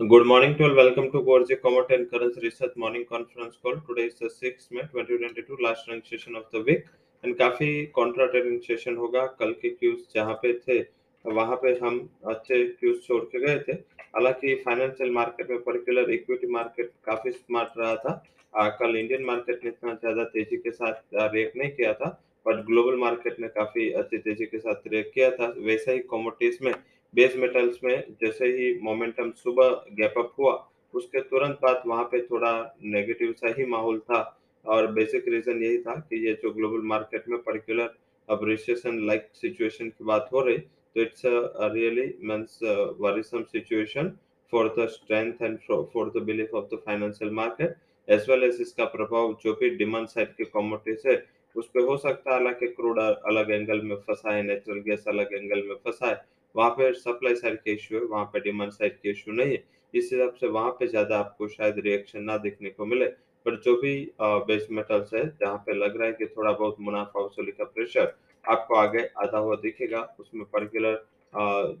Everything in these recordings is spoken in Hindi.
Good morning to all. Welcome to Gorge Commodity and Currency Research Morning Conference Call. Today is the 6th May 2022, last running session of the week. And काफ़ी कॉन्ट्रा ट्रेडिंग सेशन होगा कल के क्यूज जहाँ पे थे वहाँ पे हम अच्छे क्यूज छोड़ के गए थे हालाँकि फाइनेंशियल मार्केट में पर्टिकुलर इक्विटी मार्केट काफ़ी स्मार्ट रहा था आ, कल इंडियन मार्केट ने इतना ज़्यादा तेज़ी के साथ रिएक्ट नहीं किया था बट ग्लोबल मार्केट ने काफ़ी अच्छी तेज़ी के साथ रिएक्ट किया था वैसे ही कॉमोडिटीज में बेस मेटल्स में जैसे ही मोमेंटम सुबह गैप अप हुआ, उसके तुरंत बाद वहाँ पे थोड़ा नेगेटिव सा ही माहौल था और बेसिक रीजन यही था कि ये जो ग्लोबल मार्केट में पर्टिकुलर अब रिसेशन लाइक सिचुएशन की बात हो रही तो it's really means worrisome situation for the strength and for the belief of the financial market as well as इसका प्रभाव जो भी डिमांड साइड के कमोडिटीज है, उस पर हो सकता है हालाँकि क्रूड अलग एंगल में फंसा है नेचुरल गैस अलग एंगल में फंसा है वहाँ पे सप्लाई साइड के इशू है वहाँ पे डिमांड साइड के इशू नहीं है। इस हिसाब से वहाँ पे ज़्यादा आपको शायद रिएक्शन ना देखने को मिले। पर जो भी बेस मेटल्स है जहाँ पे लग रहा है कि थोड़ा बहुत मुनाफा वसूली का प्रेशर आपको आगे आधा हुआ दिखेगा। उसमें पर्टिकुलर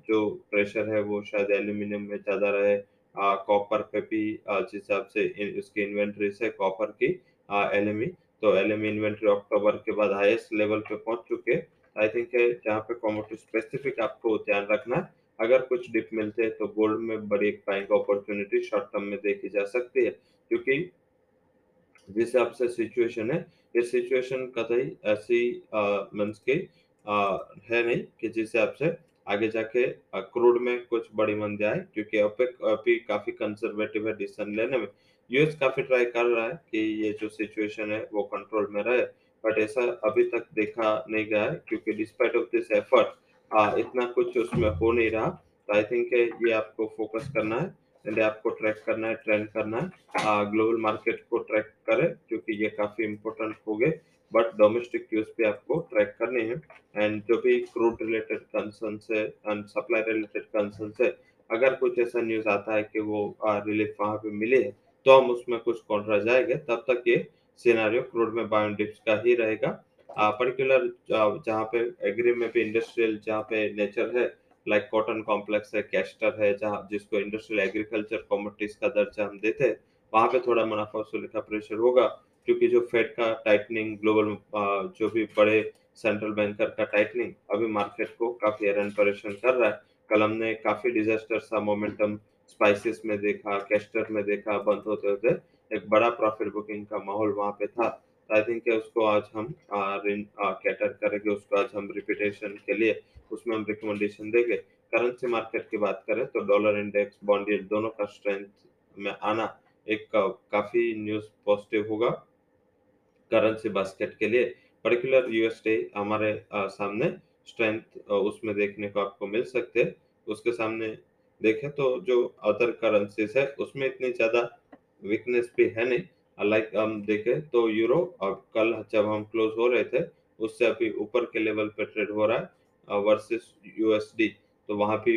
जो प्रेशर है वो शायद एल्यूमिनियम में ज़्यादा रहे। कॉपर पे भी जिस हिसाब से इन, उसकी इन्वेंट्री से कॉपर की एलएमई तो एलएमई इन्वेंट्री अक्टूबर के बाद हाईएस्ट लेवल पे पहुँच चुके आई थिंक जहाँ पे कॉमोडिटी स्पेसिफिक आपको ध्यान रखना है। अगर कुछ डिप मिलते हैं तो गोल्ड में बड़ी एक बाइंग अपॉर्चुनिटी शॉर्ट टर्म में देखी जा सकती है। क्योंकि जिस हिसाब से सिचुएशन है ये सिचुएशन कतई ऐसी मीन्स की है नहीं कि जिस हिसाब से आगे जाके क्रूड में कुछ बड़ी मंदी आए, क्योंकि ओपेक अभी काफ़ी कंजर्वेटिव है डिसीज़न लेने में। यूएस काफ़ी ट्राई कर रहा है कि ये जो सिचुएशन है, वो कंट्रोल में रहे। बट ऐसा अभी तक देखा नहीं गया है, क्योंकि डिस्पाइट ऑफ़ दिस एफर्ट इतना कुछ उसमें हो नहीं रहा। तो आई थिंक ये आपको फोकस करना है एंड आपको ट्रैक करना है ट्रेंड करना है। ग्लोबल मार्केट को ट्रैक करें, क्योंकि ये काफ़ी इंपॉर्टेंट हो गए। बट डोमेस्टिक न्यूज़ भी आपको ट्रैक करने हैं। एंड जो भी क्रूड रिलेटेड कंसर्न है एंड सप्लाई रिलेटेड कंसर्न है, अगर कुछ ऐसा न्यूज़ आता है कि वो रिलीफ वहाँ पे मिले तो हम उसमें कुछ कॉन्ट्रा जाएँगे, तब तक ये सिनारियो क्रूड में बायो डिप्स का ही रहेगा। पर्टिकुलर जहाँ पे एग्री में भी इंडस्ट्रियल जहाँ पे नेचर है लाइक कॉटन कॉम्प्लेक्स है कैस्टर है, जहाँ, जिसको इंडस्ट्रियल एग्रीकल्चर कॉमोडिटीज का दर्जा हम देते हैं, वहाँ पे थोड़ा मुनाफा वसूली का प्रेशर होगा, क्योंकि जो फेड का टाइटनिंग ग्लोबल जो भी बड़े सेंट्रल बैंकर का टाइटनिंग अभी मार्केट को काफ़ी हैरान परेशान कर रहा है। कल हमने काफ़ी डिजास्टर सा मोमेंटम स्पाइसेस में देखा कैस्टर में देखा बंद होते होते एक बड़ा प्रॉफिट बुकिंग का माहौल वहाँ पे था। आई थिंक उसको आज हम कैटर करेंगे उसको आज हम रिपीटेशन के लिए उसमें हम रिकमेंडेशन देंगे। करेंसी मार्केट की बात करें तो डॉलर इंडेक्स बॉन्ड दोनों का स्ट्रेंथ में आना एक का, काफ़ी न्यूज़ पॉजिटिव होगा करेंसी बास्केट के लिए। पर्टिकुलर यूएसडी हमारे सामने स्ट्रेंथ उसमें देखने को आपको मिल सकते। हैं उसके सामने देखें तो जो अदर करेंसीज है, उसमें इतनी ज़्यादा वीकनेस भी है नहीं। लाइक हम देखें तो यूरो और कल जब हम क्लोज हो रहे थे, उससे अभी ऊपर के लेवल पे ट्रेड हो रहा है वर्सेस यूएसडी तो वहाँ भी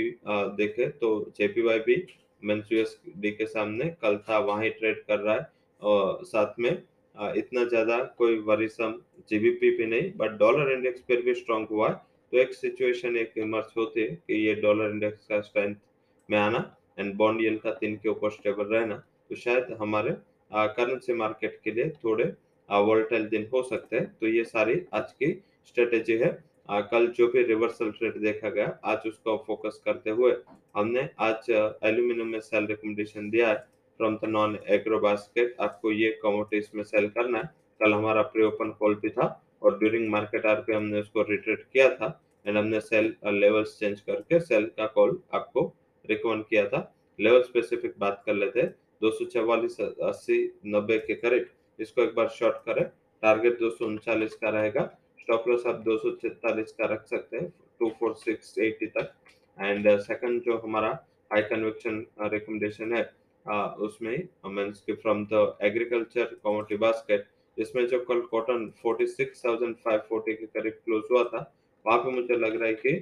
देखे तो जेपीवाई भी मीन्स यूएसडी के सामने कल था, वहाँ ट्रेड कर रहा है और साथ में इतना ज़्यादा कोई वरिसम जीबीपी भी नहीं बट डॉलर इंडेक्स फिर भी स्ट्रांग हुआ है। तो एक सिचुएशन एक इमर्ज होती है कि ये डॉलर इंडेक्स का स्ट्रेंथ में आना एंड बॉन्ड यील्ड का तीन के ऊपर स्टेबल रहना तो शायद हमारे करेंसी मार्केट के लिए थोड़े वोल्टाइल दिन हो सकते हैं। तो ये सारी आज की स्ट्रेटेजी है। आ, कल जो भी रिवर्सल ट्रेड देखा गया आज उसको फोकस करते हुए हमने आज एल्यूमिनियम में सेल रिकमेंडेशन दिया है from the non agro basket आपको ये कमोडिटीज में सेल करना है। कल हमारा प्री ओपन कॉल भी था और ड्यूरिंग मार्केट आर पे हमने उसको रिट्रेट किया था। एंड हमने सेल लेवल्स चेंज करके सेल का कॉल आपको रिकमेंड किया था। लेवल स्पेसिफिक बात कर लेते हैं। दो सौ चवालीस अस्सी नब्बे के करीब। इसको एक बार शॉर्ट करें। टारगेट दो सौ उनचालीस का रहेगा। स्टॉप लॉस आप दो सौ छतालीस का रख सकते हैं। टू फोर सिक्स एटी तक। एंड सेकंड जो हमारा हाई कन्वेक्शन रिकमेंडेशन है uh, उसमें मीन्स की from the agriculture commodity basket इसमें जो कल कॉटन 46,540 के करीब क्लोज हुआ था वहाँ पे मुझे लग रहा है कि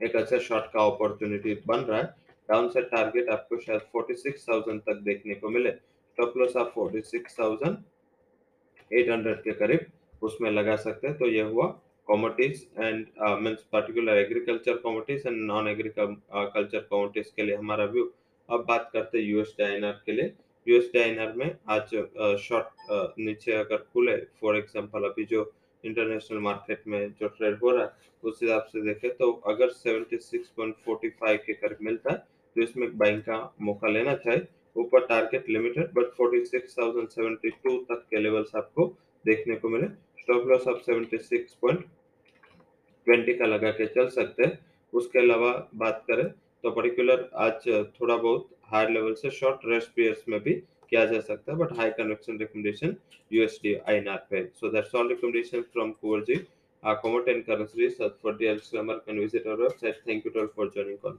एक अच्छा शॉर्ट का अपॉर्चुनिटी बन रहा है। डाउन साइड टारगेट आपको शायद 46,000 तक देखने को मिले। स्टॉप लॉस आप 46,800 के करीब उसमें लगा सकते हैं। तो ये हुआ commodities and means particular agriculture commodities and non agriculture commodities के लिए हमारा व्यू अब बात करते हैं यूएसडी आईएनआर के लिए। यूएसडी आईएनआर में आज शॉर्ट नीचे अगर खुले फॉर एग्जांपल अभी जो इंटरनेशनल मार्केट में जो ट्रेड हो रहा है उस हिसाब से देखें तो अगर 76.45 के करीब मिलता है तो इसमें बाइंग का मौका लेना चाहिए। ऊपर टारगेट लिमिटेड बट 46,072 तक के लेवल्स आपको देखने को मिले। स्टॉप लॉस आप 76.20 का लगा के चल सकते हैं। उसके अलावा बात करें तो पर्टिकुलर आज थोड़ा बहुत हायर लेवल से शॉर्ट रेस्ट पीरियड्स में भी किया जा सकता है but high conviction recommendation USD INR पे। So that's all recommendation from core ji uh commodity and currency surf for DL streamer can visit our website thank you to all for joining call